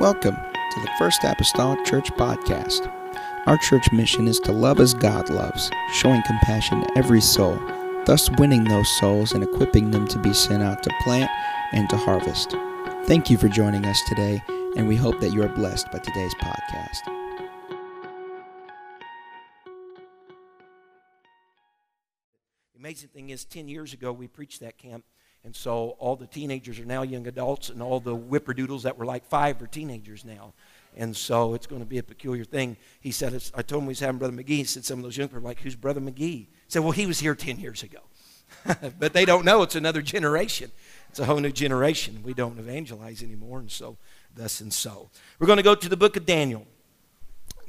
Welcome to the First Apostolic Church Podcast. Our church mission is to love as God loves, showing compassion to every soul, thus winning those souls and equipping them to be sent out to plant and to harvest. Thank you for joining us today, and we hope that you are blessed by today's podcast. The amazing thing is, 10 years ago, we preached that camp, and so all the teenagers are now young adults, and all the whipperdoodles that were like five are teenagers now. And so it's going to be a peculiar thing. He said, I told him he's having Brother McGee. He said, some of those young people are like, who's Brother McGee? He said, well, he was here 10 years ago. but they don't know it's another generation. It's a whole new generation. We don't evangelize anymore, and so thus and so. We're going to go to the book of Daniel.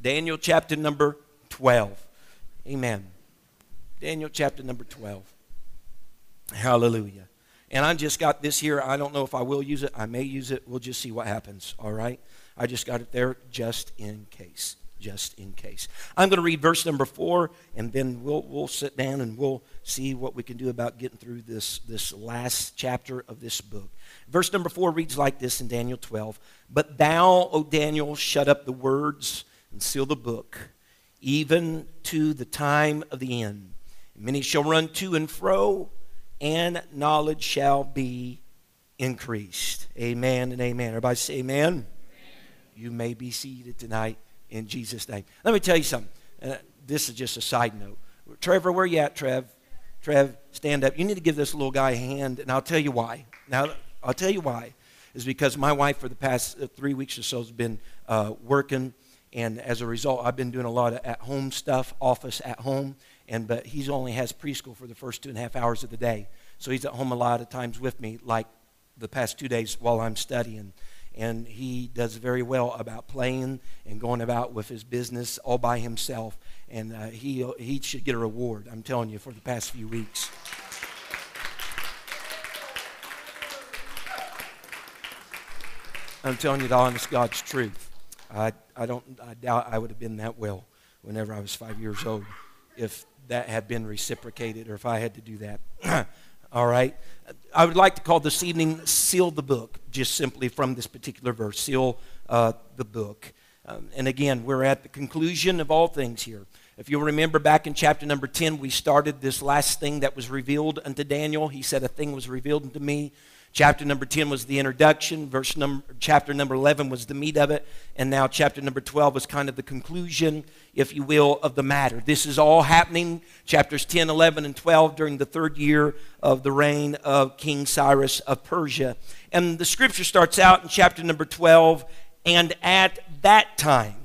Daniel chapter number 12. Amen. Daniel chapter number 12. Hallelujah. And I just got this here. I don't know if I will use it. I may use it. We'll just see what happens. All right? I just got it there just in case. Just in case. I'm going to read verse number four, and then we'll, we'll sit down and we'll see what we can do about getting through this, this last chapter of this book. Verse number four reads like this in Daniel 12 But thou, O Daniel, shut up the words and seal the book, even to the time of the end. Many shall run to and fro, and knowledge shall be increased. Amen and amen. Everybody say amen. amen. You may be seated tonight in Jesus' name. Let me tell you something. Uh, this is just a side note. Trevor, where you at, Trev? Trev, stand up. You need to give this little guy a hand, and I'll tell you why. Now, I'll tell you why. Is because my wife, for the past uh, three weeks or so, has been uh, working, and as a result, I've been doing a lot of at-home stuff, office at home, and but he only has preschool for the first two and a half hours of the day, so he's at home a lot of times with me, like the past two days while I'm studying and he does very well about playing and going about with his business all by himself. And uh, he, he should get a reward, I'm telling you, for the past few weeks. I'm telling you the honest God's truth. I, I, don't, I doubt I would have been that well whenever I was five years old if that had been reciprocated or if I had to do that. All right? I would like to call this evening Seal the Book, just simply from this particular verse. Seal uh, the book. Um, and again, we're at the conclusion of all things here. If you'll remember back in chapter number 10, we started this last thing that was revealed unto Daniel. He said, A thing was revealed unto me Chapter number 10 was the introduction. Verse number, chapter number 11 was the meat of it. And now chapter number 12 was kind of the conclusion, if you will, of the matter. This is all happening, chapters 10, 11, and 12, during the third year of the reign of King Cyrus of Persia. And the scripture starts out in chapter number 12, and at that time.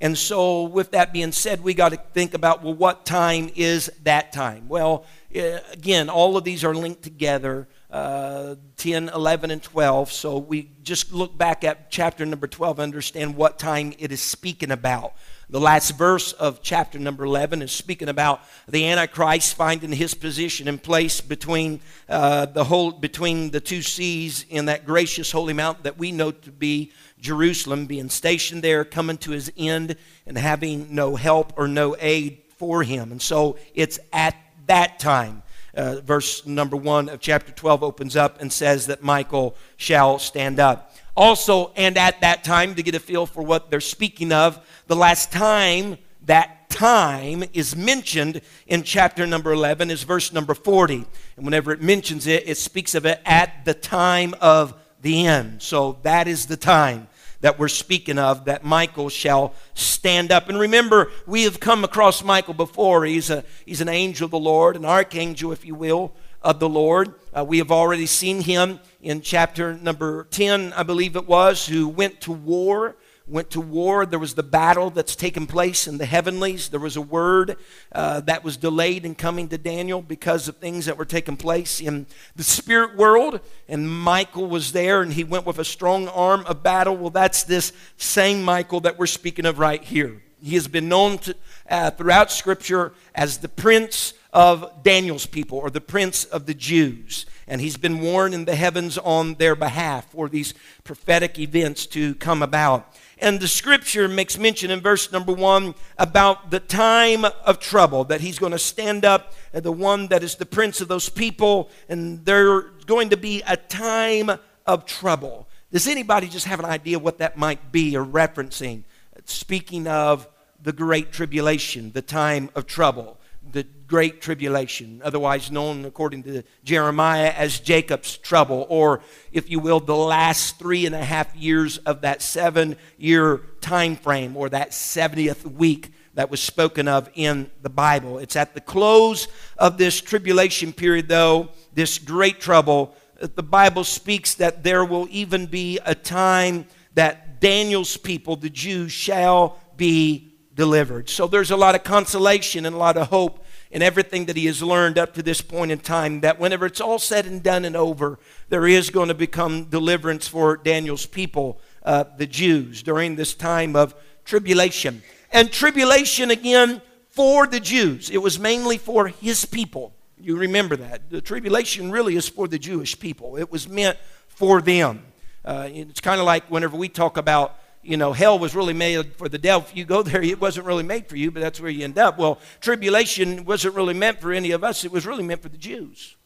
And so, with that being said, we got to think about well, what time is that time? Well, eh, again, all of these are linked together uh, 10, 11, and 12. So we just look back at chapter number 12 understand what time it is speaking about. The last verse of chapter number 11 is speaking about the Antichrist finding his position and place between, uh, the whole, between the two seas in that gracious holy mountain that we know to be Jerusalem, being stationed there, coming to his end, and having no help or no aid for him. And so it's at that time uh, verse number one of chapter 12 opens up and says that Michael shall stand up. Also, and at that time, to get a feel for what they're speaking of, the last time that time is mentioned in chapter number 11 is verse number 40. And whenever it mentions it, it speaks of it at the time of the end. So that is the time that we're speaking of, that Michael shall stand up. And remember, we have come across Michael before. He's, a, he's an angel of the Lord, an archangel, if you will, of the Lord. Uh, we have already seen him in chapter number 10, I believe it was, who went to war went to war. There was the battle that's taken place in the heavenlies. There was a word uh, that was delayed in coming to Daniel because of things that were taking place in the spirit world. And Michael was there and he went with a strong arm of battle. Well, that's this same Michael that we're speaking of right here. He has been known to, uh, throughout Scripture as the prince of Daniel's people or the prince of the Jews. And he's been warned in the heavens on their behalf for these prophetic events to come about. And the scripture makes mention in verse number one about the time of trouble, that he's going to stand up, the one that is the prince of those people, and there's going to be a time of trouble. Does anybody just have an idea what that might be or referencing? Speaking of the Great Tribulation, the time of trouble, the Great Tribulation, otherwise known according to Jeremiah as Jacob's trouble, or if you will, the last three and a half years of that seven year time frame or that 70th week that was spoken of in the Bible. It's at the close of this tribulation period, though, this great trouble, the Bible speaks that there will even be a time that Daniel's people, the Jews, shall be delivered. So there's a lot of consolation and a lot of hope in everything that he has learned up to this point in time that whenever it's all said and done and over, there is going to become deliverance for Daniel's people, uh, the Jews, during this time of tribulation. And tribulation, again, for the Jews. It was mainly for his people. You remember that. The tribulation really is for the Jewish people, it was meant for them. Uh, it's kind of like whenever we talk about you know, hell was really made for the devil. If you go there, it wasn't really made for you, but that's where you end up. Well, tribulation wasn't really meant for any of us, it was really meant for the Jews.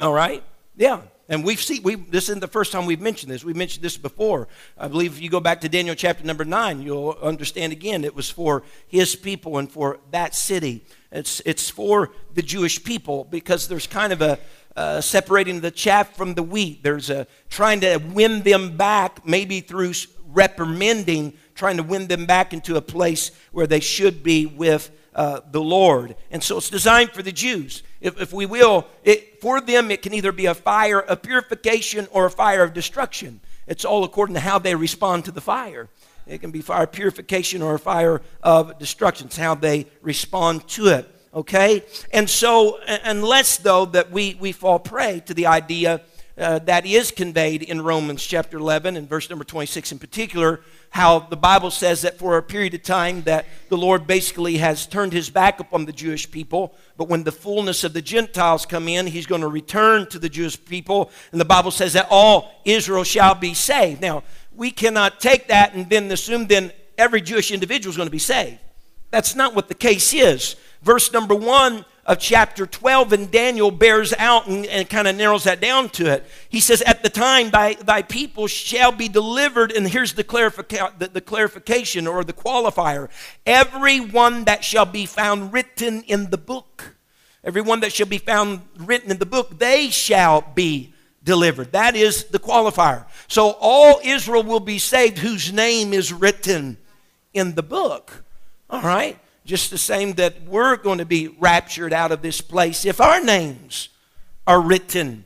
All right? Yeah. And we've seen, we, this isn't the first time we've mentioned this. We've mentioned this before. I believe if you go back to Daniel chapter number 9, you'll understand again it was for his people and for that city. It's, it's for the Jewish people because there's kind of a uh, separating the chaff from the wheat. There's a trying to win them back, maybe through reprimanding, trying to win them back into a place where they should be with uh, the Lord. And so it's designed for the Jews. If, if we will, it, for them, it can either be a fire of purification or a fire of destruction. It's all according to how they respond to the fire. It can be fire purification or a fire of destruction. It's how they respond to it. Okay? And so, unless, though, that we, we fall prey to the idea uh, that is conveyed in Romans chapter 11 and verse number 26 in particular, how the Bible says that for a period of time that the Lord basically has turned his back upon the Jewish people, but when the fullness of the Gentiles come in, he's going to return to the Jewish people, and the Bible says that all Israel shall be saved. Now, we cannot take that and then assume then every Jewish individual is going to be saved. That's not what the case is. Verse number 1 of chapter 12 and Daniel bears out and, and kind of narrows that down to it. He says, At the time thy, thy people shall be delivered, and here's the, clarifica- the, the clarification or the qualifier everyone that shall be found written in the book. Everyone that shall be found written in the book, they shall be delivered. That is the qualifier. So all Israel will be saved whose name is written in the book. All right? Just the same that we're going to be raptured out of this place if our names are written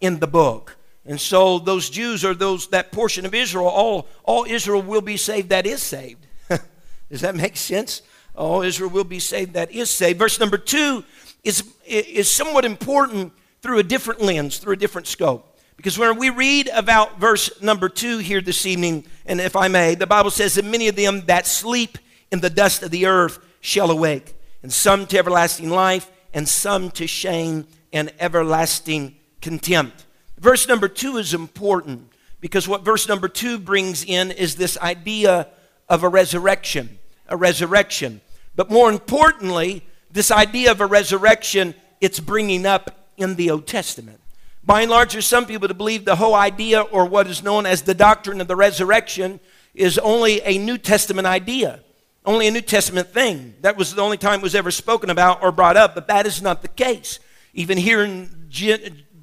in the book. And so those Jews or those that portion of Israel, all, all Israel will be saved that is saved. Does that make sense? All Israel will be saved that is saved. Verse number two is, is somewhat important through a different lens, through a different scope. Because when we read about verse number two here this evening, and if I may, the Bible says that many of them that sleep in the dust of the earth shall awake, and some to everlasting life, and some to shame and everlasting contempt. Verse number two is important because what verse number two brings in is this idea of a resurrection. A resurrection. But more importantly, this idea of a resurrection, it's bringing up in the Old Testament. By and large, there's some people that believe the whole idea, or what is known as the doctrine of the resurrection, is only a New Testament idea only a New Testament thing. That was the only time it was ever spoken about or brought up, but that is not the case. Even here in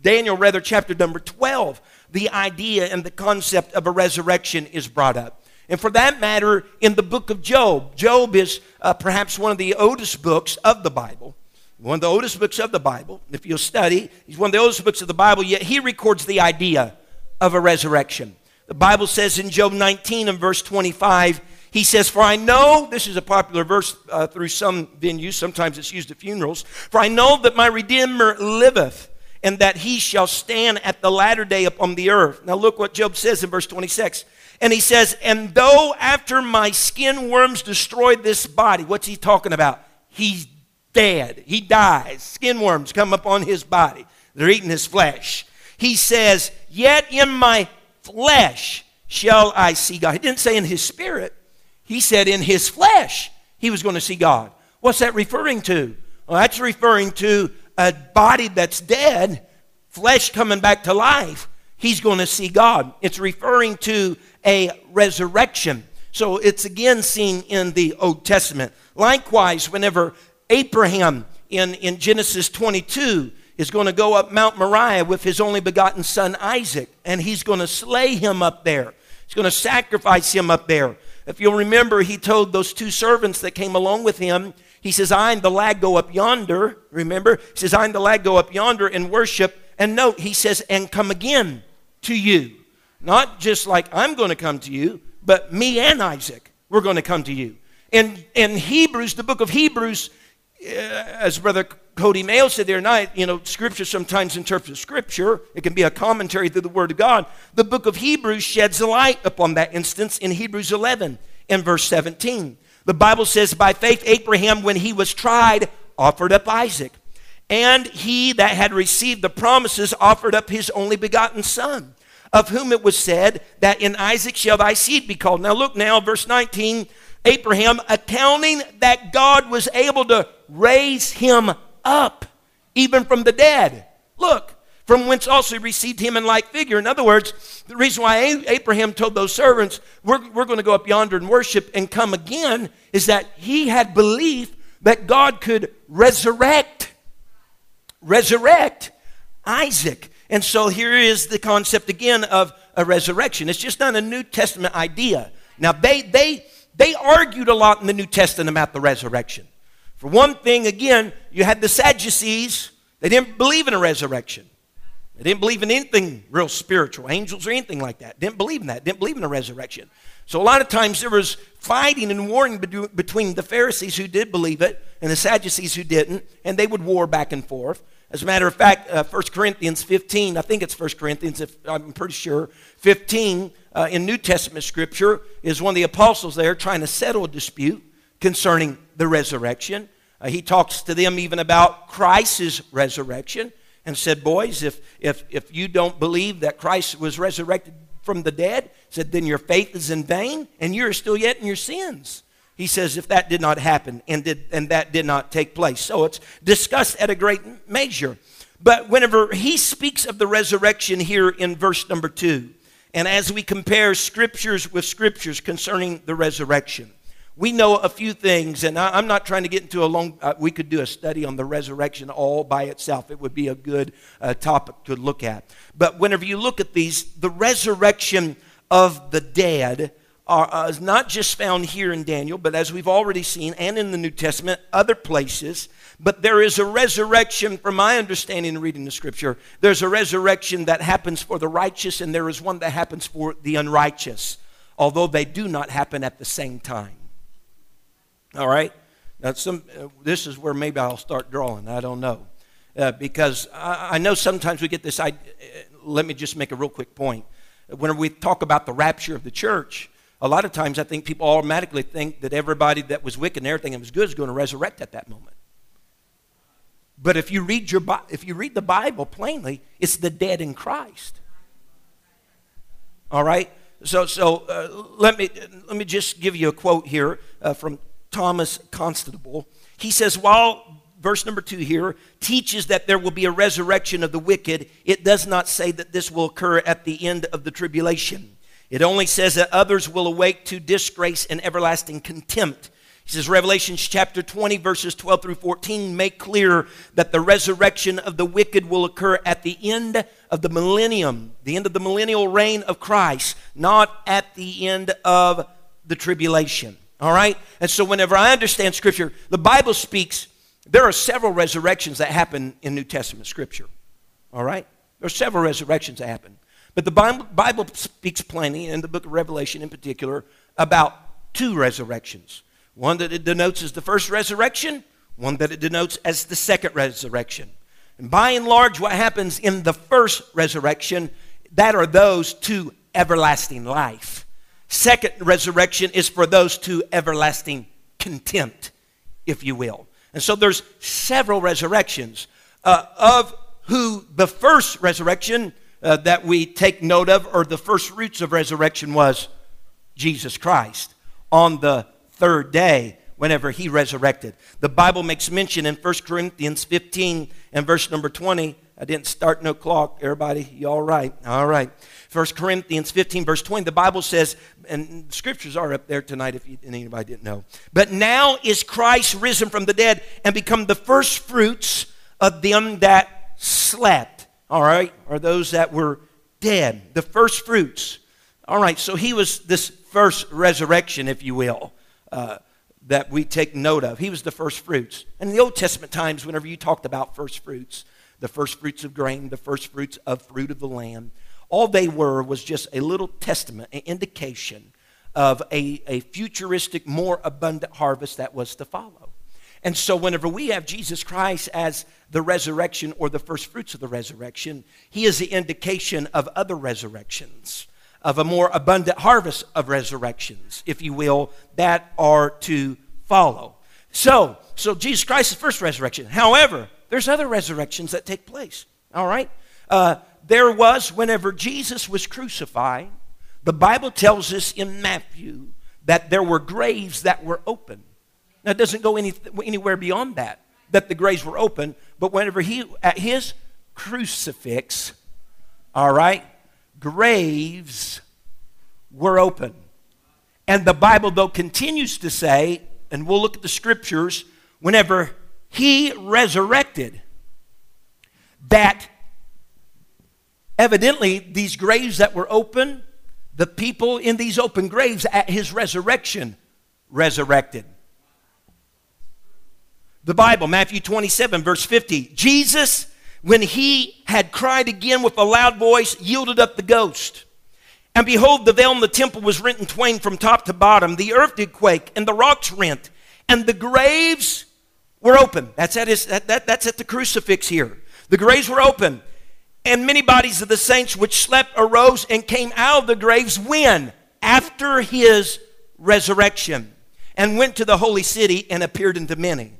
Daniel, rather, chapter number 12, the idea and the concept of a resurrection is brought up. And for that matter, in the book of Job, Job is uh, perhaps one of the oldest books of the Bible. One of the oldest books of the Bible. If you'll study, he's one of the oldest books of the Bible, yet he records the idea of a resurrection. The Bible says in Job 19 and verse 25, he says, For I know, this is a popular verse uh, through some venues, sometimes it's used at funerals. For I know that my Redeemer liveth, and that he shall stand at the latter day upon the earth. Now look what Job says in verse 26. And he says, And though after my skin worms destroyed this body, what's he talking about? He's dead. He dies. Skin worms come upon his body, they're eating his flesh. He says, Yet in my flesh shall I see God. He didn't say in his spirit. He said in his flesh he was going to see God. What's that referring to? Well, that's referring to a body that's dead, flesh coming back to life. he's going to see God. It's referring to a resurrection. So it's again seen in the Old Testament. Likewise, whenever Abraham in, in Genesis 22 is going to go up Mount Moriah with his only begotten son Isaac, and he's going to slay him up there. He's going to sacrifice him up there. If you'll remember, he told those two servants that came along with him, he says, I and the lad go up yonder. Remember? He says, I and the lad go up yonder and worship. And note, he says, and come again to you. Not just like I'm going to come to you, but me and Isaac, we're going to come to you. In, in Hebrews, the book of Hebrews, uh, as Brother Cody Mayo said the other night, you know, Scripture sometimes interprets Scripture. It can be a commentary through the Word of God. The book of Hebrews sheds light upon that instance in Hebrews 11 and verse 17. The Bible says, By faith, Abraham, when he was tried, offered up Isaac. And he that had received the promises offered up his only begotten son, of whom it was said, That in Isaac shall thy seed be called. Now look now, verse 19 Abraham, accounting that God was able to raise him up, even from the dead. Look, from whence also received him in like figure. In other words, the reason why Abraham told those servants, we're, we're going to go up yonder and worship and come again, is that he had belief that God could resurrect, resurrect Isaac. And so here is the concept again of a resurrection. It's just not a New Testament idea. Now, they, they, they argued a lot in the New Testament about the resurrection. For one thing, again, you had the Sadducees, they didn't believe in a resurrection. They didn't believe in anything real spiritual, angels or anything like that. Didn't believe in that. Didn't believe in a resurrection. So a lot of times there was fighting and warring between the Pharisees who did believe it and the Sadducees who didn't, and they would war back and forth. As a matter of fact, uh, 1 Corinthians 15, I think it's 1 Corinthians, if, I'm pretty sure, 15 uh, in New Testament scripture is one of the apostles there trying to settle a dispute concerning the resurrection. Uh, he talks to them even about Christ's resurrection and said, Boys, if, if, if you don't believe that Christ was resurrected from the dead, said, then your faith is in vain and you're still yet in your sins. He says, if that did not happen and, did, and that did not take place. So it's discussed at a great measure. But whenever he speaks of the resurrection here in verse number two, and as we compare scriptures with scriptures concerning the resurrection, we know a few things, and I, am not trying to get into a long, uh, we could do a study on the resurrection all by itself. It would be a good uh, topic to look at. But whenever you look at these, the resurrection of the dead are, uh, is not just found here in Daniel, but as we've already seen, and in the New Testament, other places. But there is a resurrection, from my understanding and reading the scripture, there's a resurrection that happens for the righteous, and there is one that happens for the unrighteous, although they do not happen at the same time. All right? Now, some, uh, this is where maybe I'll start drawing. I don't know. Uh, because I, I, know sometimes we get this idea. Uh, let me just make a real quick point. When we talk about the rapture of the church, a lot of times I think people automatically think that everybody that was wicked and everything that was good is going to resurrect at that moment. But if you read your if you read the Bible plainly, it's the dead in Christ. All right. So so uh, let me let me just give you a quote here uh, from Thomas Constable. He says, while verse number two here teaches that there will be a resurrection of the wicked, it does not say that this will occur at the end of the tribulation. It only says that others will awake to disgrace and everlasting contempt. He says, Revelation chapter 20, verses 12 through 14 make clear that the resurrection of the wicked will occur at the end of the millennium, the end of the millennial reign of Christ, not at the end of the tribulation. All right? And so whenever I understand Scripture, the Bible speaks, there are several resurrections that happen in New Testament Scripture. All right? There are several resurrections that happen. But the Bible, Bible speaks plainly, in the book of Revelation in particular, about two resurrections. One that it denotes as the first resurrection, one that it denotes as the second resurrection. And by and large, what happens in the first resurrection, that are those to everlasting life. Second resurrection is for those to everlasting contempt, if you will. And so there's several resurrections. Uh, of who the first resurrection uh, that we take note of, or the first fruits of resurrection, was Jesus Christ on the third day whenever he resurrected. The Bible makes mention in 1 Corinthians 15 and verse number 20 I didn't start no clock. Everybody, you all right? All right. 1 Corinthians 15, verse 20, the Bible says, and scriptures are up there tonight if you, anybody didn't know. But now is Christ risen from the dead and become the first fruits of them that slept. All right? Or those that were dead. The first fruits. All right, so he was this first resurrection, if you will. Uh, that we take note of. He was the first fruits. And in the Old Testament times, whenever you talked about first fruits, the first fruits of grain, the first fruits of fruit of the land, all they were was just a little testament, an indication of a, a futuristic, more abundant harvest that was to follow. And so, whenever we have Jesus Christ as the resurrection or the first fruits of the resurrection, he is the indication of other resurrections of a more abundant harvest of resurrections, if you will, that are to follow. So, so Jesus Christ is first resurrection. However, there's other resurrections that take place. All right? Uh, there was, whenever Jesus was crucified, the Bible tells us in Matthew that there were graves that were open. Now, it doesn't go any, anywhere beyond that, that the graves were open, but whenever he, at his crucifix, all right, graves were open. And the Bible, though, continues to say, and we'll look at the scriptures, whenever he resurrected, that evidently these graves that were open, the people in these open graves at his resurrection resurrected. The Bible, Matthew 27, verse 50. Jesus when he had cried again with a loud voice, yielded up the ghost. And behold, the veil in the temple was rent in twain from top to bottom. The earth did quake, and the rocks rent, and the graves were open. That's at, his, that, that, that's at the crucifix here. The graves were open, and many bodies of the saints which slept arose and came out of the graves when? After his resurrection, and went to the holy city and appeared unto many.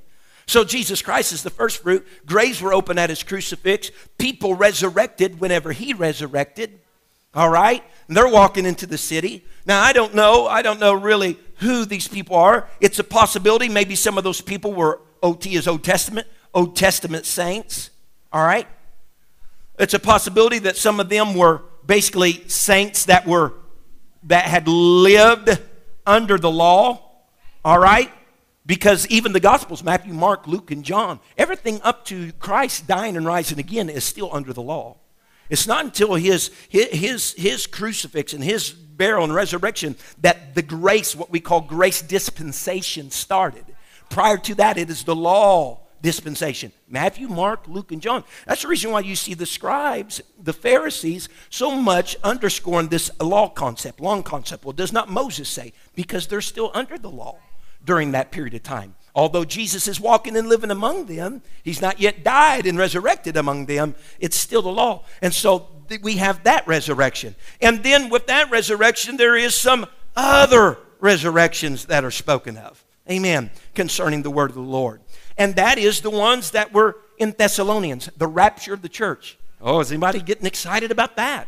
So Jesus Christ is the first fruit. Graves were open at his crucifix. People resurrected whenever he resurrected. All right? And they're walking into the city. Now, I don't know. I don't know really who these people are. It's a possibility. Maybe some of those people were OT is Old Testament, Old Testament saints. All right? It's a possibility that some of them were basically saints that were that had lived under the law. All right? Because even the Gospels, Matthew, Mark, Luke, and John, everything up to Christ dying and rising again is still under the law. It's not until his, his, his crucifix and his burial and resurrection that the grace, what we call grace dispensation, started. Prior to that, it is the law dispensation. Matthew, Mark, Luke, and John. That's the reason why you see the scribes, the Pharisees, so much underscoring this law concept, long concept. Well, does not Moses say? Because they're still under the law during that period of time. Although Jesus is walking and living among them, he's not yet died and resurrected among them. It's still the law. And so we have that resurrection. And then with that resurrection, there is some other resurrections that are spoken of. Amen. Concerning the word of the Lord. And that is the ones that were in Thessalonians, the rapture of the church. Oh, is anybody getting excited about that?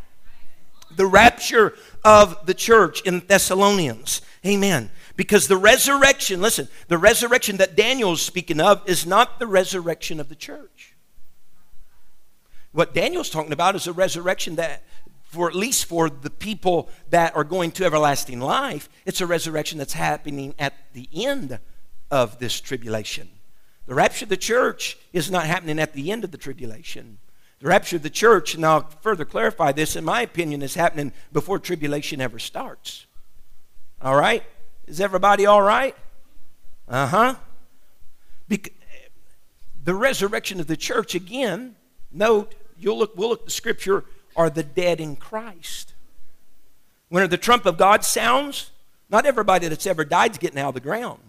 The rapture of the church in Thessalonians. Amen. Because the resurrection, listen, the resurrection that Daniel is speaking of is not the resurrection of the church. What Daniel's talking about is a resurrection that, for at least for the people that are going to everlasting life, it's a resurrection that's happening at the end of this tribulation. The rapture of the church is not happening at the end of the tribulation. The rapture of the church, and I'll further clarify this, in my opinion, is happening before tribulation ever starts. All right? Is everybody all right? Uh huh. the resurrection of the church, again, note, you'll look, we'll look at the scripture, are the dead in Christ. When the trump of God sounds, not everybody that's ever died is getting out of the ground.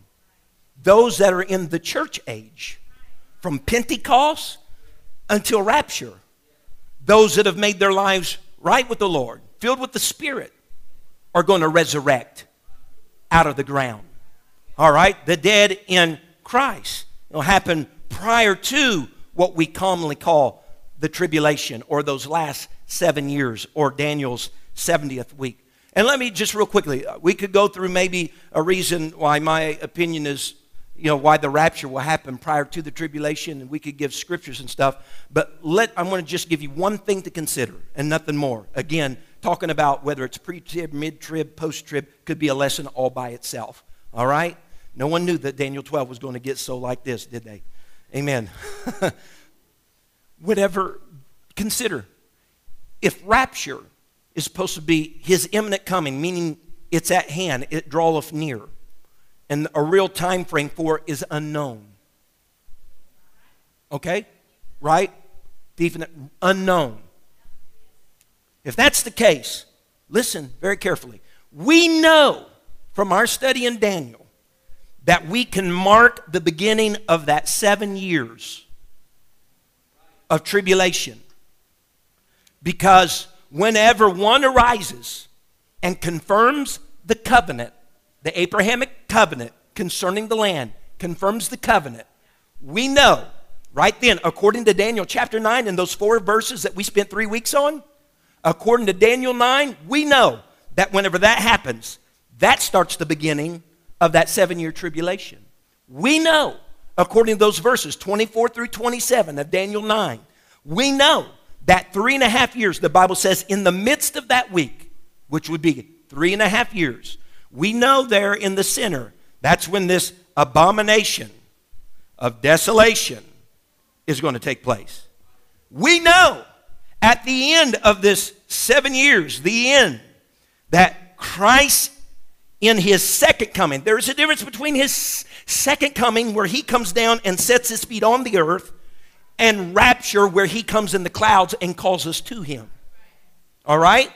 Those that are in the church age, from Pentecost until rapture, those that have made their lives right with the Lord, filled with the Spirit, are going to resurrect out of the ground. All right? The dead in Christ. It'll happen prior to what we commonly call the tribulation or those last seven years or Daniel's 70th week. And let me just real quickly, uh, we could go through maybe a reason why my opinion is you know, why the rapture will happen prior to the tribulation, and we could give scriptures and stuff. But let I'm going to just give you one thing to consider and nothing more. Again, talking about whether it's pre-trib, mid-trib, post-trib could be a lesson all by itself. All right? No one knew that Daniel 12 was going to get so like this, did they? Amen. Whatever, consider if rapture is supposed to be his imminent coming, meaning it's at hand, it draweth near, and a real time frame for is unknown. Okay? Right? Definite unknown. If that's the case, listen very carefully. We know from our study in Daniel that we can mark the beginning of that seven years of tribulation. Because whenever one arises and confirms the covenant, the Abrahamic covenant concerning the land, confirms the covenant, we know right then, according to Daniel chapter 9 and those four verses that we spent three weeks on, according to Daniel 9, we know that whenever that happens, that starts the beginning of that seven year tribulation. We know, according to those verses 24 through 27 of Daniel 9, we know that three and a half years, the Bible says, in the midst of that week, which would be three and a half years, we know there in the center, that's when this abomination of desolation is going to take place. We know at the end of this seven years, the end, that Christ in his second coming, there is a difference between his second coming, where he comes down and sets his feet on the earth, and rapture, where he comes in the clouds and calls us to him. All right?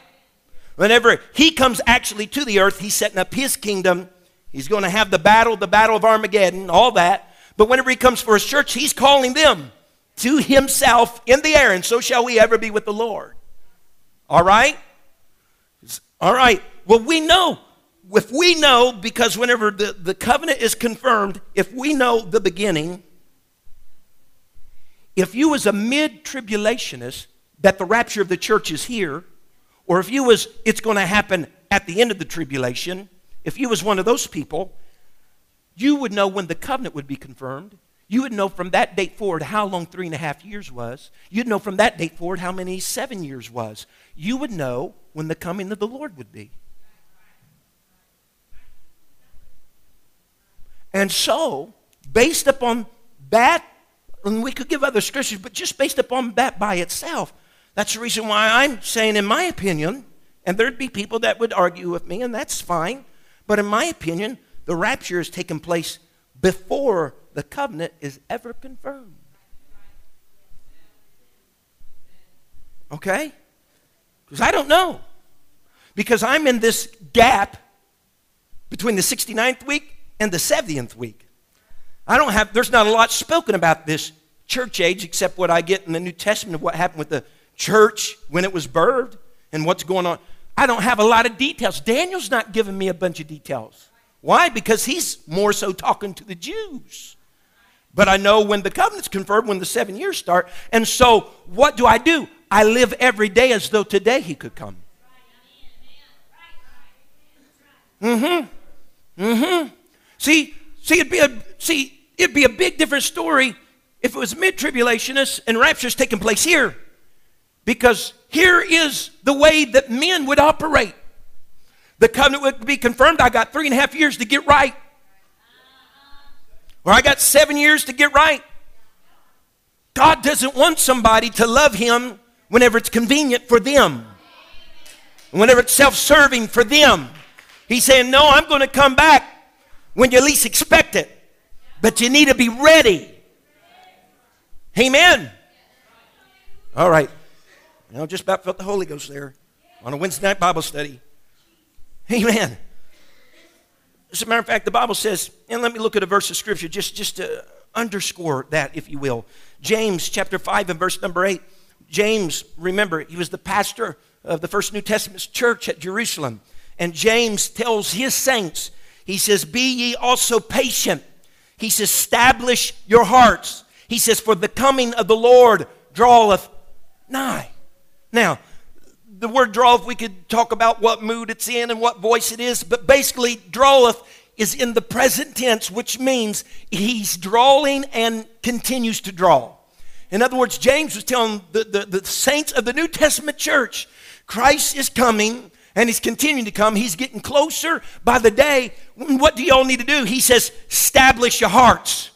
Whenever he comes actually to the earth, he's setting up his kingdom. He's going to have the battle, the battle of Armageddon, all that. But whenever he comes for his church, he's calling them to himself in the air, and so shall we ever be with the Lord. All right? All right. Well, we know. If we know, because whenever the, the covenant is confirmed, if we know the beginning, if you was a mid-tribulationist that the rapture of the church is here, or if you was it's going to happen at the end of the tribulation, if you was one of those people, you would know when the covenant would be confirmed. You would know from that date forward how long three and a half years was. You'd know from that date forward how many seven years was. You would know when the coming of the Lord would be. And so, based upon that, and we could give other scriptures, but just based upon that by itself, that's the reason why I'm saying, in my opinion, and there'd be people that would argue with me, and that's fine, but in my opinion, the rapture has taken place before the covenant is ever confirmed. Okay? Because I don't know. Because I'm in this gap between the 69th week and the 70th week. I don't have, there's not a lot spoken about this church age except what I get in the New Testament of what happened with the church when it was birthed and what's going on. I don't have a lot of details. Daniel's not giving me a bunch of details. Why? Because he's more so talking to the Jews. But I know when the covenant's confirmed, when the seven years start. And so, what do I do? I live every day as though today he could come. Mm hmm. Mm hmm. See, see, it'd be a see, it'd be a big different story if it was mid-tribulationists and rapture's taking place here. Because here is the way that men would operate. The covenant would be confirmed. I got three and a half years to get right. Or I got seven years to get right. God doesn't want somebody to love Him whenever it's convenient for them, whenever it's self serving for them. He's saying, No, I'm going to come back when you least expect it, but you need to be ready. Amen. All right. Now, just about felt the Holy Ghost there on a Wednesday night Bible study. Amen. As a matter of fact, the Bible says, and let me look at a verse of Scripture just, just to underscore that, if you will. James chapter 5 and verse number 8. James, remember, he was the pastor of the first New Testament church at Jerusalem. And James tells his saints, he says, Be ye also patient. He says, Establish your hearts. He says, For the coming of the Lord draweth nigh. Now, the word draweth, we could talk about what mood it's in and what voice it is, but basically, draweth, is in the present tense, which means he's drawing and continues to draw. In other words, James was telling the, the, the, saints of the New Testament church Christ is coming and he's continuing to come. He's getting closer by the day. What do y'all need to do? He says, establish your hearts,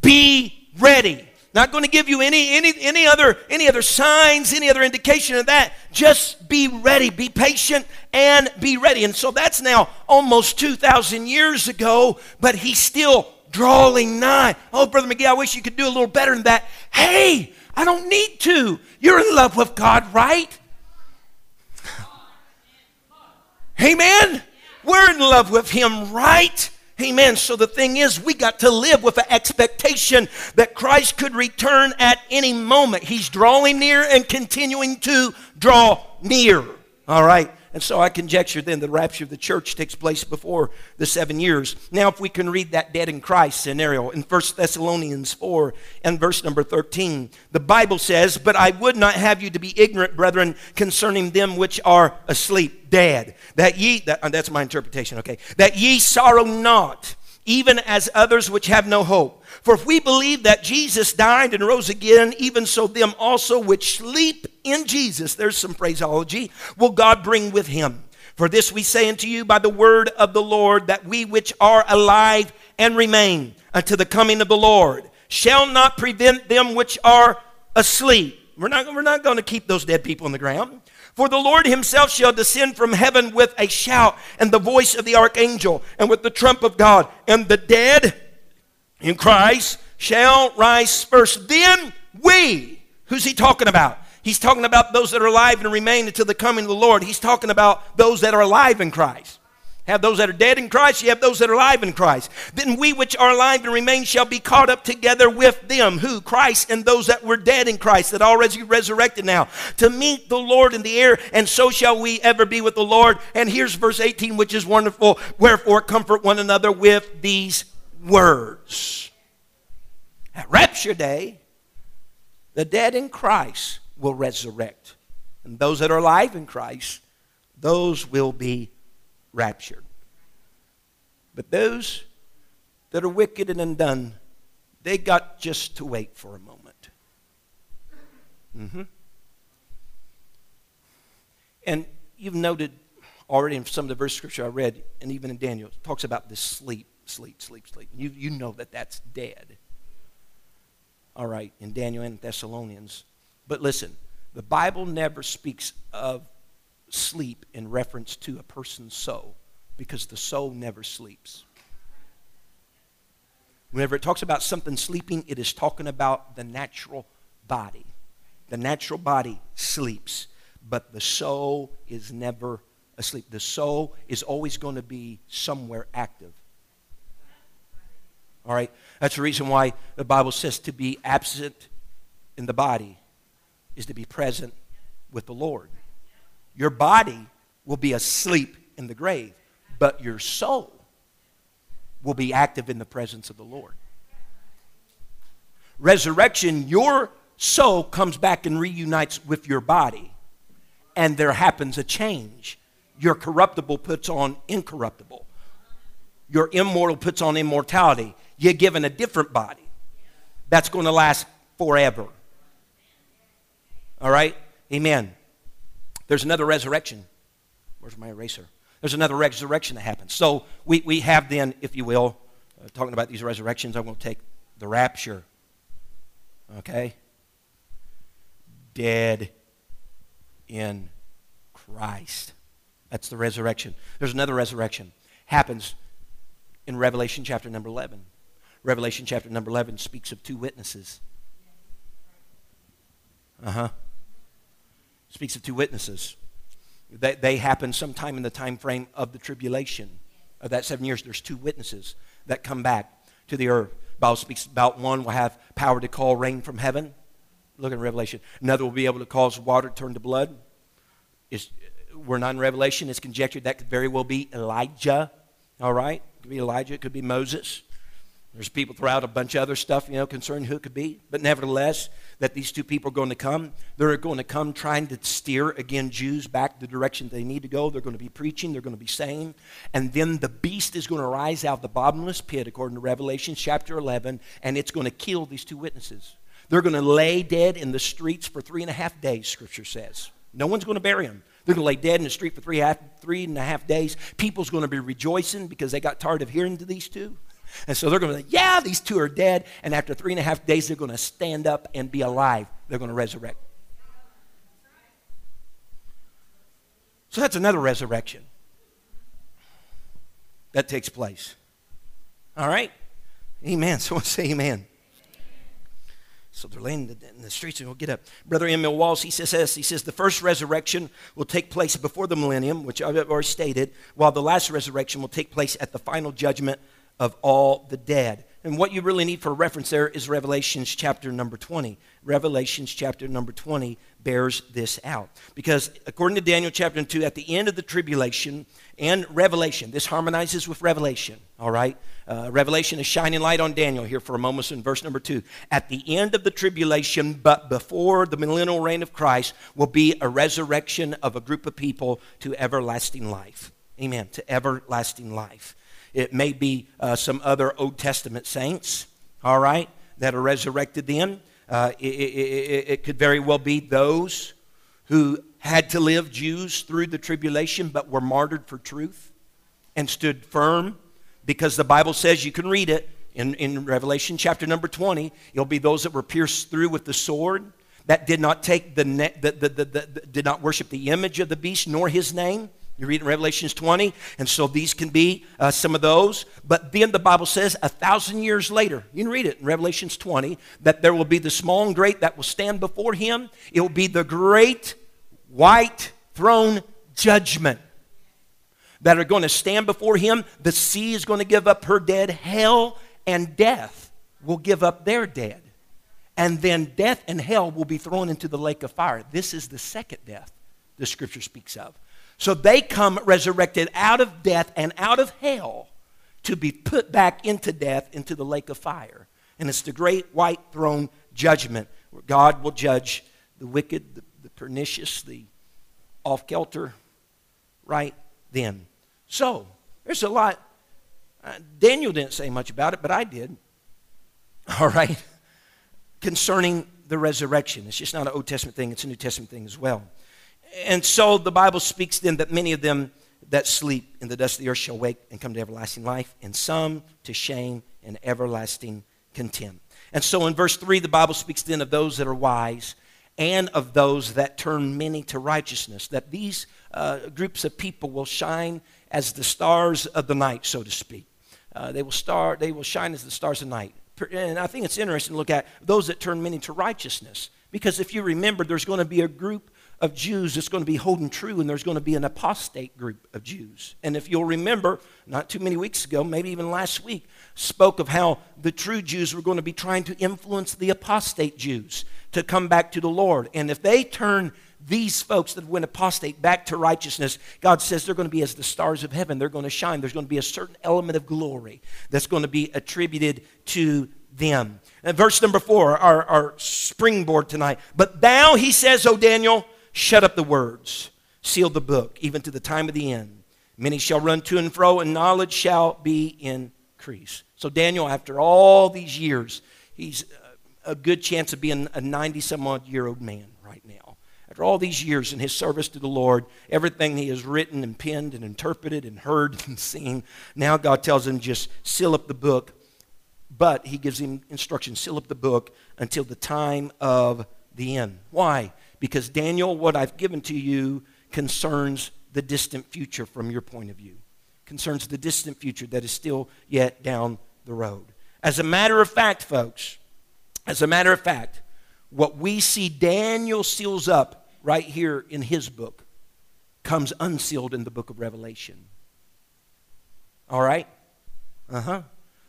be ready. Not going to give you any, any, any, other, any other signs, any other indication of that. Just be ready, be patient, and be ready. And so that's now almost 2,000 years ago, but he's still drawing nigh. Oh, Brother McGee, I wish you could do a little better than that. Hey, I don't need to. You're in love with God, right? Amen. We're in love with Him, right? Amen. So the thing is, we got to live with an expectation that Christ could return at any moment. He's drawing near and continuing to draw near. All right. And so I conjecture then the rapture of the church takes place before the seven years. Now, if we can read that dead in Christ scenario in 1 Thessalonians 4 and verse number 13, the Bible says, But I would not have you to be ignorant, brethren, concerning them which are asleep, dead. That ye, that, uh, that's my interpretation, okay. That ye sorrow not, even as others which have no hope. For if we believe that Jesus died and rose again, even so them also which sleep in Jesus, there's some phraseology, will God bring with him. For this we say unto you by the word of the Lord, that we which are alive and remain unto the coming of the Lord shall not prevent them which are asleep. We're not, we're not going to keep those dead people in the ground. For the Lord himself shall descend from heaven with a shout and the voice of the archangel and with the trump of God, and the dead in Christ shall rise first. Then we, who's he talking about? He's talking about those that are alive and remain until the coming of the Lord. He's talking about those that are alive in Christ. Have those that are dead in Christ, you have those that are alive in Christ. Then we which are alive and remain shall be caught up together with them. Who? Christ and those that were dead in Christ, that already resurrected now, to meet the Lord in the air, and so shall we ever be with the Lord. And here's verse 18, which is wonderful. Wherefore comfort one another with these words. At rapture day, the dead in Christ will resurrect. And those that are alive in Christ, those will be raptured. But those that are wicked and undone, they got just to wait for a moment. Mm-hmm. And you've noted already in some of the verse scripture I read, and even in Daniel, talks about this sleep sleep, sleep, sleep. You, you know that that's dead. All right, in Daniel and Thessalonians. But listen, the Bible never speaks of sleep in reference to a person's soul because the soul never sleeps. Whenever it talks about something sleeping, it is talking about the natural body. The natural body sleeps, but the soul is never asleep. The soul is always going to be somewhere active. All right? That's the reason why the Bible says to be absent in the body is to be present with the Lord. Your body will be asleep in the grave, but your soul will be active in the presence of the Lord. Resurrection, your soul comes back and reunites with your body, and there happens a change. Your corruptible puts on incorruptible, your immortal puts on immortality you're given a different body that's going to last forever. All right? Amen. There's another resurrection. Where's my eraser? There's another resurrection that happens. So we, we have then, if you will, uh, talking about these resurrections, I'm going to take the rapture. Okay? Dead in Christ. That's the resurrection. There's another resurrection. Happens in Revelation chapter number 11. Revelation chapter number 11 speaks of two witnesses. Uh huh. Speaks of two witnesses. They, they happen sometime in the time frame of the tribulation of that seven years. There's two witnesses that come back to the earth. Bible speaks about one will have power to call rain from heaven. Look in Revelation. Another will be able to cause water to turn to blood. It's, we're not in Revelation. It's conjectured that could very well be Elijah. All right? It could be Elijah. It could be Moses. There's people throughout a bunch of other stuff, you know, concerning who it could be. But nevertheless, that these two people are going to come. They're going to come trying to steer, again, Jews back the direction they need to go. They're going to be preaching. They're going to be saying. And then the beast is going to rise out of the bottomless pit, according to Revelation chapter 11, and it's going to kill these two witnesses. They're going to lay dead in the streets for three and a half days, Scripture says. No one's going to bury them. They're going to lay dead in the street for three, half, three and a half days. People's going to be rejoicing because they got tired of hearing to these two. And so they're going to say, yeah, these two are dead. And after three and a half days, they're going to stand up and be alive. They're going to resurrect. So that's another resurrection that takes place. All right? Amen. Someone say amen. So they're laying in the streets and we'll get up. Brother Emil Walls, he says this. He says the first resurrection will take place before the millennium, which I've already stated, while the last resurrection will take place at the final judgment of all the dead. And what you really need for reference there is Revelations chapter number 20. Revelations chapter number 20 bears this out. Because according to Daniel chapter 2, at the end of the tribulation and Revelation, this harmonizes with Revelation, all right? Uh, Revelation is shining light on Daniel here for a moment in verse number 2. At the end of the tribulation, but before the millennial reign of Christ, will be a resurrection of a group of people to everlasting life. Amen. To everlasting life. It may be uh, some other Old Testament saints, all right, that are resurrected then. Uh, it, it, it, could very well be those who had to live Jews through the tribulation but were martyred for truth and stood firm because the Bible says you can read it in, in Revelation chapter number 20. It'll be those that were pierced through with the sword that did not take the, the, the, the, the did not worship the image of the beast nor his name you read in Revelations 20, and so these can be uh, some of those. But then the Bible says a thousand years later, you can read it in Revelations 20, that there will be the small and great that will stand before him. It will be the great white throne judgment that are going to stand before him. The sea is going to give up her dead. Hell and death will give up their dead. And then death and hell will be thrown into the lake of fire. This is the second death the scripture speaks of. So they come resurrected out of death and out of hell to be put back into death, into the lake of fire. And it's the great white throne judgment where God will judge the wicked, the, the pernicious, the off kilter, right then. So, there's a lot. Uh, Daniel didn't say much about it, but I did. All right? Concerning the resurrection. It's just not an Old Testament thing, it's a New Testament thing as well. And so the Bible speaks then that many of them that sleep in the dust of the earth shall wake and come to everlasting life, and some to shame and everlasting contempt. And so in verse 3, the Bible speaks then of those that are wise and of those that turn many to righteousness, that these uh, groups of people will shine as the stars of the night, so to speak. Uh, they will star, they will shine as the stars of night. And I think it's interesting to look at those that turn many to righteousness. Because if you remember, there's going to be a group of Jews that's going to be holding true, and there's going to be an apostate group of Jews. And if you'll remember, not too many weeks ago, maybe even last week, spoke of how the true Jews were going to be trying to influence the apostate Jews to come back to the Lord. And if they turn these folks that went apostate back to righteousness, God says they're going to be as the stars of heaven. They're going to shine. There's going to be a certain element of glory that's going to be attributed to them. And verse number four, our, our springboard tonight. But thou, he says, O Daniel, Shut up the words, seal the book, even to the time of the end. Many shall run to and fro, and knowledge shall be increased. So, Daniel, after all these years, he's uh, a good chance of being a 90 some odd year old man right now. After all these years in his service to the Lord, everything he has written and penned and interpreted and heard and seen, now God tells him just seal up the book. But he gives him instructions seal up the book until the time of the end. Why? Because Daniel, what I've given to you concerns the distant future from your point of view, concerns the distant future that is still yet down the road. As a matter of fact, folks, as a matter of fact, what we see Daniel seals up right here in his book comes unsealed in the book of Revelation. All right? Uh huh.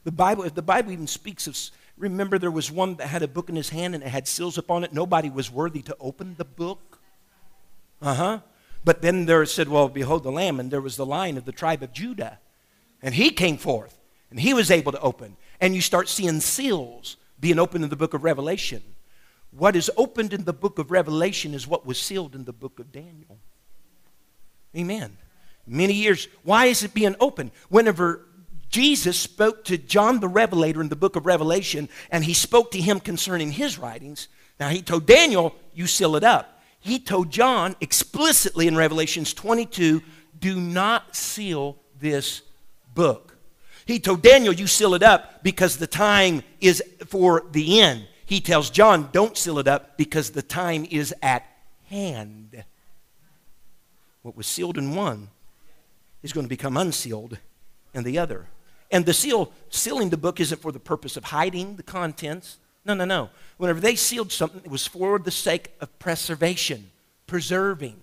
The Bible, if the Bible even speaks of Remember, there was one that had a book in his hand and it had seals upon it. Nobody was worthy to open the book. Uh huh. But then there said, Well, behold the Lamb, and there was the lion of the tribe of Judah. And he came forth, and he was able to open. and you start seeing seals being opened in the book of Revelation. What is opened in the book of Revelation is what was sealed in the book of Daniel. Amen. Many years. Why is it being opened? Whenever Jesus spoke to John the Revelator in the book of Revelation, and he spoke to him concerning his writings. Now, he told Daniel, You seal it up. He told John explicitly in Revelations 22, Do not seal this book. He told Daniel, You seal it up because the time is for the end. He tells John, Don't seal it up because the time is at hand. What was sealed in one is going to become unsealed in the other. And the seal, sealing the book isn't for the purpose of hiding the contents. No, no, no. Whenever they sealed something, it was for the sake of preservation, preserving.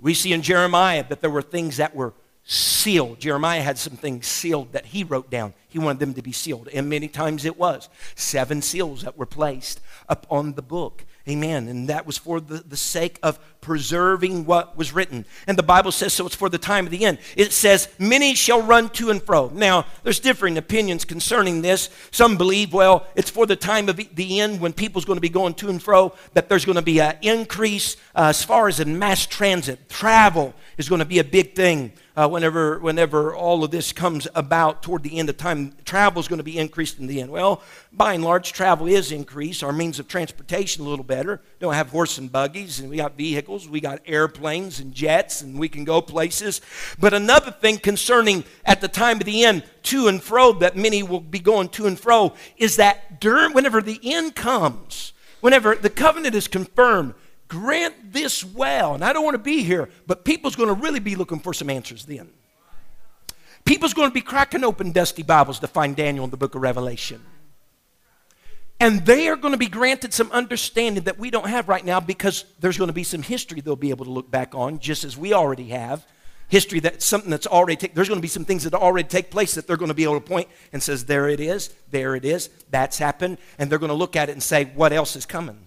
We see in Jeremiah that there were things that were sealed. Jeremiah had some things sealed that he wrote down. He wanted them to be sealed. And many times it was. Seven seals that were placed upon the book. Amen. And that was for the, the sake of preserving what was written. And the Bible says so it's for the time of the end. It says, Many shall run to and fro. Now, there's differing opinions concerning this. Some believe, well, it's for the time of the end when people's going to be going to and fro, that there's going to be an increase uh, as far as in mass transit. Travel is going to be a big thing uh, whenever, whenever all of this comes about toward the end of time. Travel is going to be increased in the end. Well, by and large, travel is increased. Our means of transportation a little better. Don't have horse and buggies, and we got vehicles, we got airplanes and jets, and we can go places. But another thing concerning at the time of the end, to and fro, that many will be going to and fro, is that during whenever the end comes, whenever the covenant is confirmed, grant this well. And I don't want to be here, but people's going to really be looking for some answers then. People's going to be cracking open dusty Bibles to find Daniel in the book of Revelation. And they are going to be granted some understanding that we don't have right now because there's going to be some history they'll be able to look back on, just as we already have. History that's something that's already take, there's going to be some things that already take place that they're going to be able to point and says, there it is, there it is, that's happened, and they're going to look at it and say, what else is coming?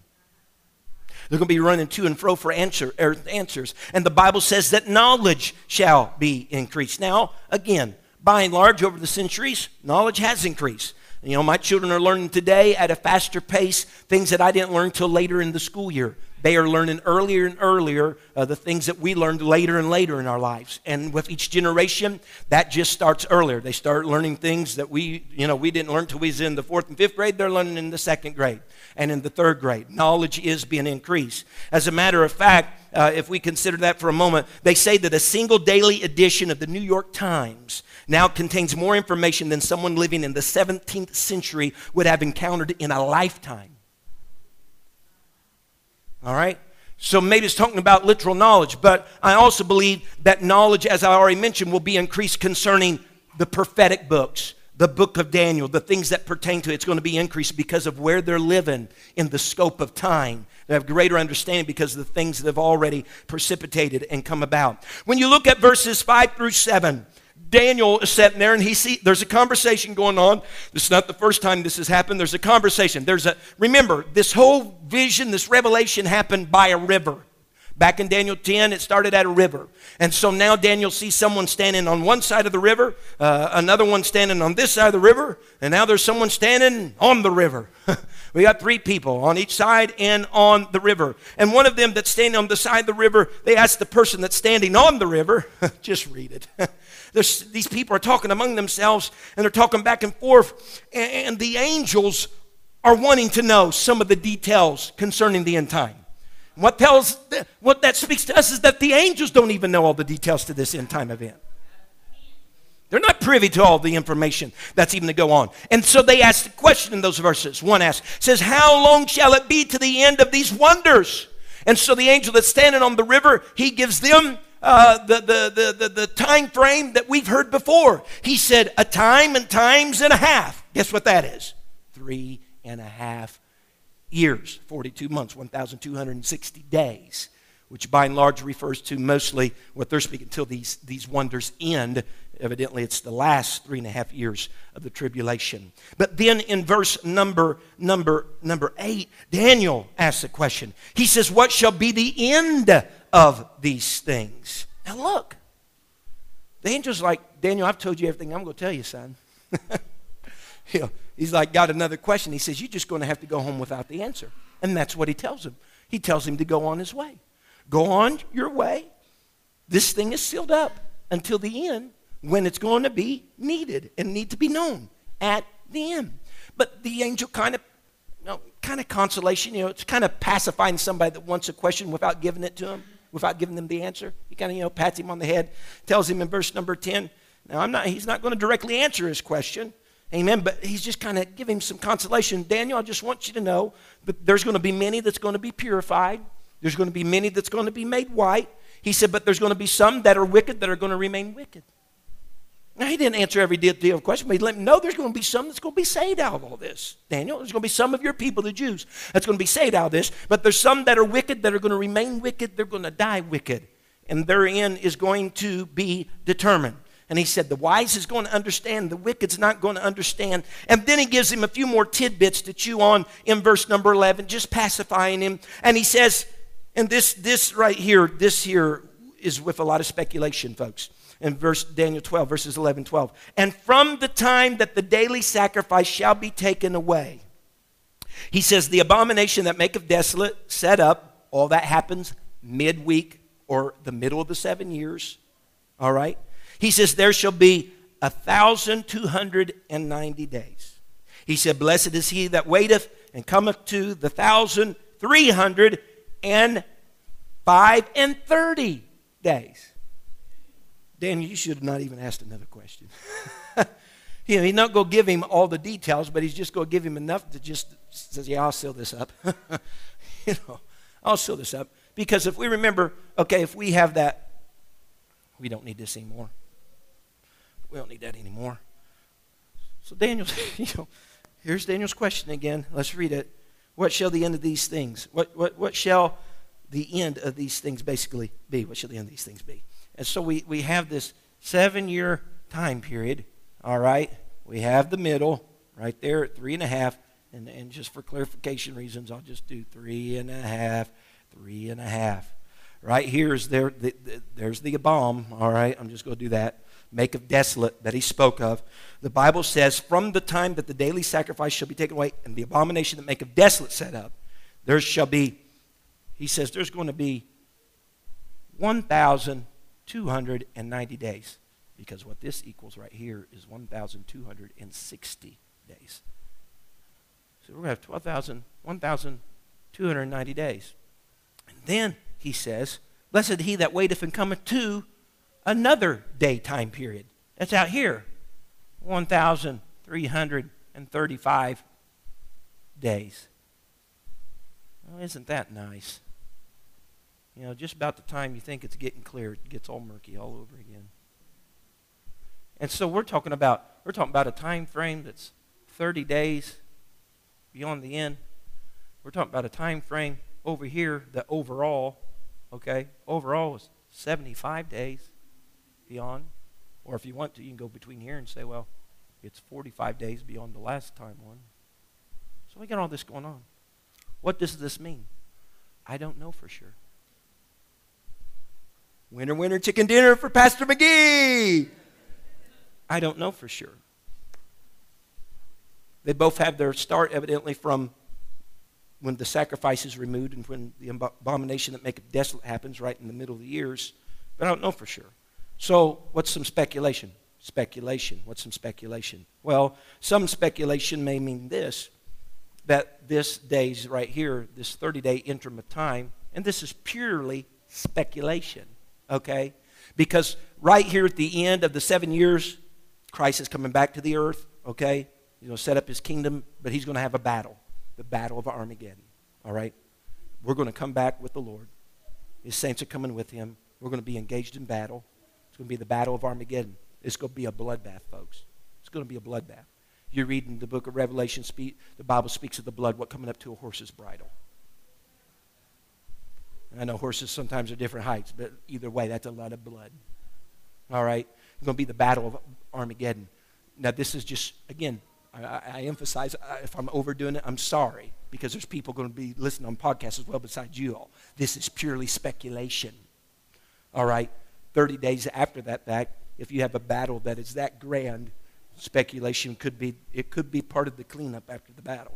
They're going to be running to and fro for answer, er, answers. And the Bible says that knowledge shall be increased. Now, again, by and large, over the centuries, knowledge has increased. You know, my children are learning today at a faster pace things that I didn't learn till later in the school year. They are learning earlier and earlier uh, the things that we learned later and later in our lives. And with each generation, that just starts earlier. They start learning things that we, you know, we didn't learn till we was in the fourth and fifth grade. They're learning in the second grade and in the third grade. Knowledge is being increased. As a matter of fact, uh, if we consider that for a moment, they say that a single daily edition of the New York Times now contains more information than someone living in the 17th century would have encountered in a lifetime. All right? So maybe it's talking about literal knowledge, but I also believe that knowledge, as I already mentioned, will be increased concerning the prophetic books, the book of Daniel, the things that pertain to it. It's going to be increased because of where they're living in the scope of time. They have greater understanding because of the things that have already precipitated and come about. When you look at verses 5 through 7, Daniel is sitting there and he see there's a conversation going on. This is not the first time this has happened. There's a conversation. There's a remember, this whole vision, this revelation happened by a river. Back in Daniel 10, it started at a river. And so now Daniel sees someone standing on one side of the river, uh, another one standing on this side of the river, and now there's someone standing on the river. we got three people on each side and on the river. And one of them that's standing on the side of the river, they ask the person that's standing on the river, just read it. There's, these people are talking among themselves and they're talking back and forth. And, and the angels are wanting to know some of the details concerning the end time. What tells what that speaks to us is that the angels don't even know all the details to this end time event. They're not privy to all the information that's even to go on. And so they ask the question in those verses. One asks, says, How long shall it be to the end of these wonders? And so the angel that's standing on the river, he gives them uh, the, the, the, the, time frame that we've heard before. He said, A time and times and a half. Guess what that is? Three and a half years, 42 months, 1,260 days, which by and large refers to mostly what they're speaking until these, these wonders end. Evidently, it's the last three and a half years of the tribulation. But then in verse number, number, number eight, Daniel asks a question. He says, What shall be the end of these things? Now look, the angel's like, Daniel, I've told you everything I'm going to tell you, son. he's like, got another question. He says, You're just going to have to go home without the answer. And that's what he tells him. He tells him to go on his way. Go on your way. This thing is sealed up until the end when it's going to be needed and need to be known at the end. But the angel kind of, you know, kind of consolation, you know, it's kind of pacifying somebody that wants a question without giving it to him, without giving them the answer. He kind of, you know, pats him on the head, tells him in verse number 10. Now, I'm not, he's not going to directly answer his question. Amen. But he's just kind of giving him some consolation. Daniel, I just want you to know that there's going to be many that's going to be purified. There's going to be many that's going to be made white. He said, but there's going to be some that are wicked that are going to remain wicked. Now, he didn't answer every deal of question, but he let him know there's going to be some that's going to be saved out of all this. Daniel, there's going to be some of your people, the Jews, that's going to be saved out of this, but there's some that are wicked that are going to remain wicked. They're going to die wicked, and their end is going to be determined. And he said, The wise is going to understand, the wicked's not going to understand. And then he gives him a few more tidbits to chew on in verse number 11, just pacifying him. And he says, and this, this right here, this here is with a lot of speculation, folks. In verse Daniel 12, verses 11, 12. And from the time that the daily sacrifice shall be taken away, he says, the abomination that maketh desolate set up, all that happens midweek or the middle of the seven years. All right? He says, There shall be a thousand two hundred and ninety days. He said, Blessed is he that waiteth and cometh to the thousand three hundred and five and thirty days. Daniel, you should have not even asked another question. you know, he's not going to give him all the details, but he's just going to give him enough to just says, "Yeah, I'll seal this up." you know, I'll seal this up because if we remember, okay, if we have that, we don't need this anymore. We don't need that anymore. So Daniel, you know, here's Daniel's question again. Let's read it. What shall the end of these things? What, what, what shall the end of these things basically be? What shall the end of these things be? And so we, we have this seven year time period, all right? We have the middle right there at three and a half. And, and just for clarification reasons, I'll just do three and a half, three and a half. Right here is there, the, the, there's the bomb, all right? I'm just going to do that maketh desolate that he spoke of. The Bible says, from the time that the daily sacrifice shall be taken away and the abomination that maketh desolate set up, there shall be, he says, there's going to be 1,290 days. Because what this equals right here is 1,260 days. So we're going to have 12,000, 1,290 days. And then he says, Blessed he that waiteth and cometh to another day time period. That's out here 1,335 days. Well, isn't that nice? You know, just about the time you think it's getting clear, it gets all murky all over again. And so we're talking about we're talking about a time frame that's 30 days beyond the end. We're talking about a time frame over here that overall, okay, overall is 75 days beyond. Or if you want to, you can go between here and say, well, it's 45 days beyond the last time one. So we got all this going on. What does this mean? I don't know for sure. Winter, winter, chicken dinner for Pastor McGee. I don't know for sure. They both have their start, evidently, from when the sacrifice is removed and when the abomination that maketh desolate happens right in the middle of the years. But I don't know for sure. So, what's some speculation? Speculation. What's some speculation? Well, some speculation may mean this that this day's right here, this 30 day interim of time, and this is purely speculation, okay? Because right here at the end of the seven years, Christ is coming back to the earth, okay? He's going to set up his kingdom, but he's going to have a battle, the battle of Armageddon, all right? We're going to come back with the Lord. His saints are coming with him. We're going to be engaged in battle. It's going to be the Battle of Armageddon. It's going to be a bloodbath, folks. It's going to be a bloodbath. You're reading the book of Revelation, the Bible speaks of the blood, what coming up to a horse's bridle. I know horses sometimes are different heights, but either way, that's a lot of blood. All right? It's going to be the Battle of Armageddon. Now, this is just, again, I, I emphasize, if I'm overdoing it, I'm sorry, because there's people going to be listening on podcasts as well besides you all. This is purely speculation. All right? 30 days after that fact, if you have a battle that is that grand, Speculation could be it could be part of the cleanup after the battle.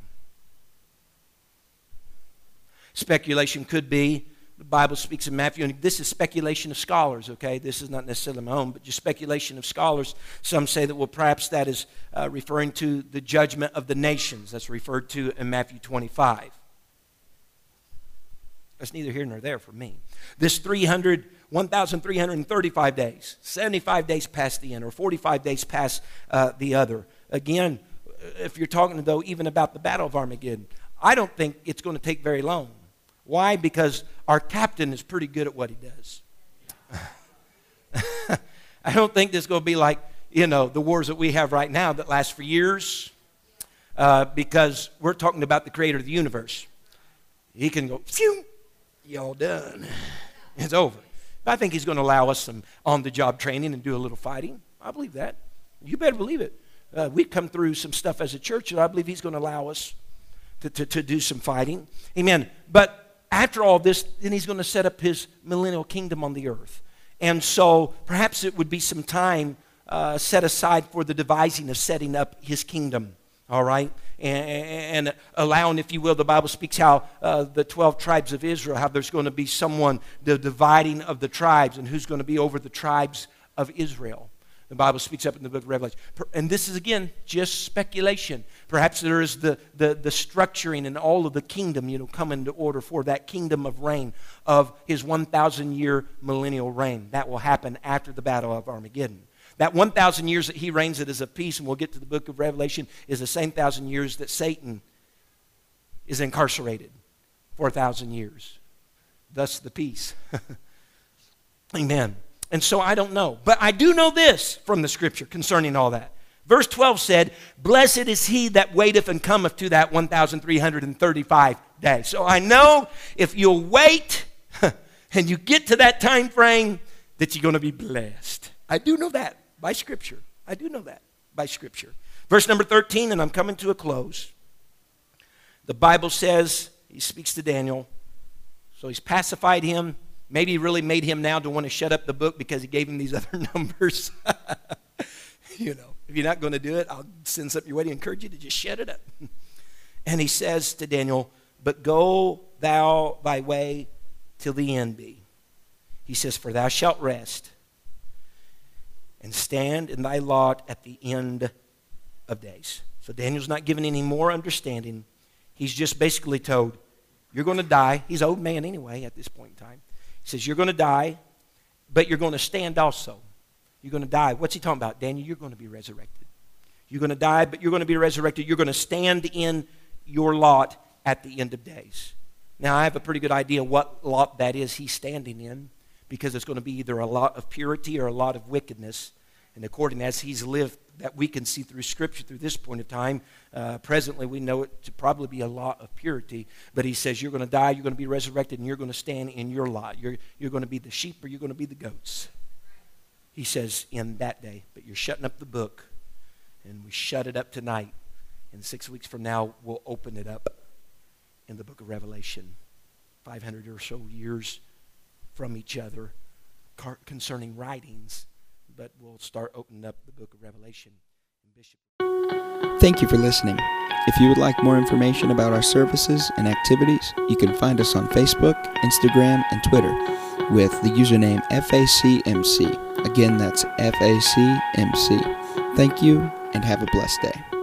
Speculation could be the Bible speaks in Matthew, and this is speculation of scholars, okay? This is not necessarily my own, but just speculation of scholars. Some say that, well, perhaps that is uh, referring to the judgment of the nations. That's referred to in Matthew 25. That's neither here nor there for me. This 300, 1,335 days, 75 days past the end, or 45 days past uh, the other. Again, if you're talking, though, even about the Battle of Armageddon, I don't think it's going to take very long. Why? Because our captain is pretty good at what he does. I don't think this is going to be like, you know, the wars that we have right now that last for years. Uh, because we're talking about the creator of the universe. He can go, phew, y'all done. It's over. I think he's going to allow us some on the job training and do a little fighting. I believe that. You better believe it. Uh, we've come through some stuff as a church, and I believe he's going to allow us to, to, to do some fighting. Amen. But after all this, then he's going to set up his millennial kingdom on the earth. And so perhaps it would be some time uh, set aside for the devising of setting up his kingdom, all right? And, and allowing, if you will, the Bible speaks how uh, the 12 tribes of Israel, how there's going to be someone, the dividing of the tribes, and who's going to be over the tribes of Israel. The Bible speaks up in the book of Revelation. And this is, again, just speculation. Perhaps there is the, the, the structuring and all of the kingdom, you know, come into order for that kingdom of reign of his 1,000 year millennial reign. That will happen after the battle of Armageddon. That 1,000 years that he reigns it as a peace, and we'll get to the book of Revelation, is the same thousand years that Satan is incarcerated for a thousand years. Thus the peace. Amen. And so I don't know. But I do know this from the scripture concerning all that. Verse 12 said, Blessed is he that waiteth and cometh to that 1,335 days. So I know if you'll wait and you get to that time frame, that you're going to be blessed. I do know that by scripture. I do know that by scripture. Verse number 13, and I'm coming to a close. The Bible says, he speaks to Daniel. So he's pacified him. Maybe really made him now to want to shut up the book because he gave him these other numbers. you know, if you're not going to do it, I'll send something your way to encourage you to just shut it up. and he says to Daniel, But go thou thy way till the end be. He says, For thou shalt rest and stand in thy lot at the end of days. So Daniel's not given any more understanding. He's just basically told, You're going to die. He's old man anyway at this point in time. He says, You're going to die, but you're going to stand also. You're going to die. What's he talking about? Daniel, you're going to be resurrected. You're going to die, but you're going to be resurrected. You're going to stand in your lot at the end of days. Now, I have a pretty good idea what lot that is he's standing in because it's going to be either a lot of purity or a lot of wickedness. And according as he's lived that we can see through Scripture through this point of time. Uh, presently, we know it to probably be a lot of purity, but he says you're going to die, you're going to be resurrected, and you're going to stand in your lot. You're, you're going to be the sheep or you're going to be the goats. He says in that day, but you're shutting up the book, and we shut it up tonight. And six weeks from now, we'll open it up in the book of Revelation. 500 or so years from each other concerning writings but we'll start opening up the book of Revelation. Thank you for listening. If you would like more information about our services and activities, you can find us on Facebook, Instagram, and Twitter with the username FACMC. Again, that's FACMC. Thank you and have a blessed day.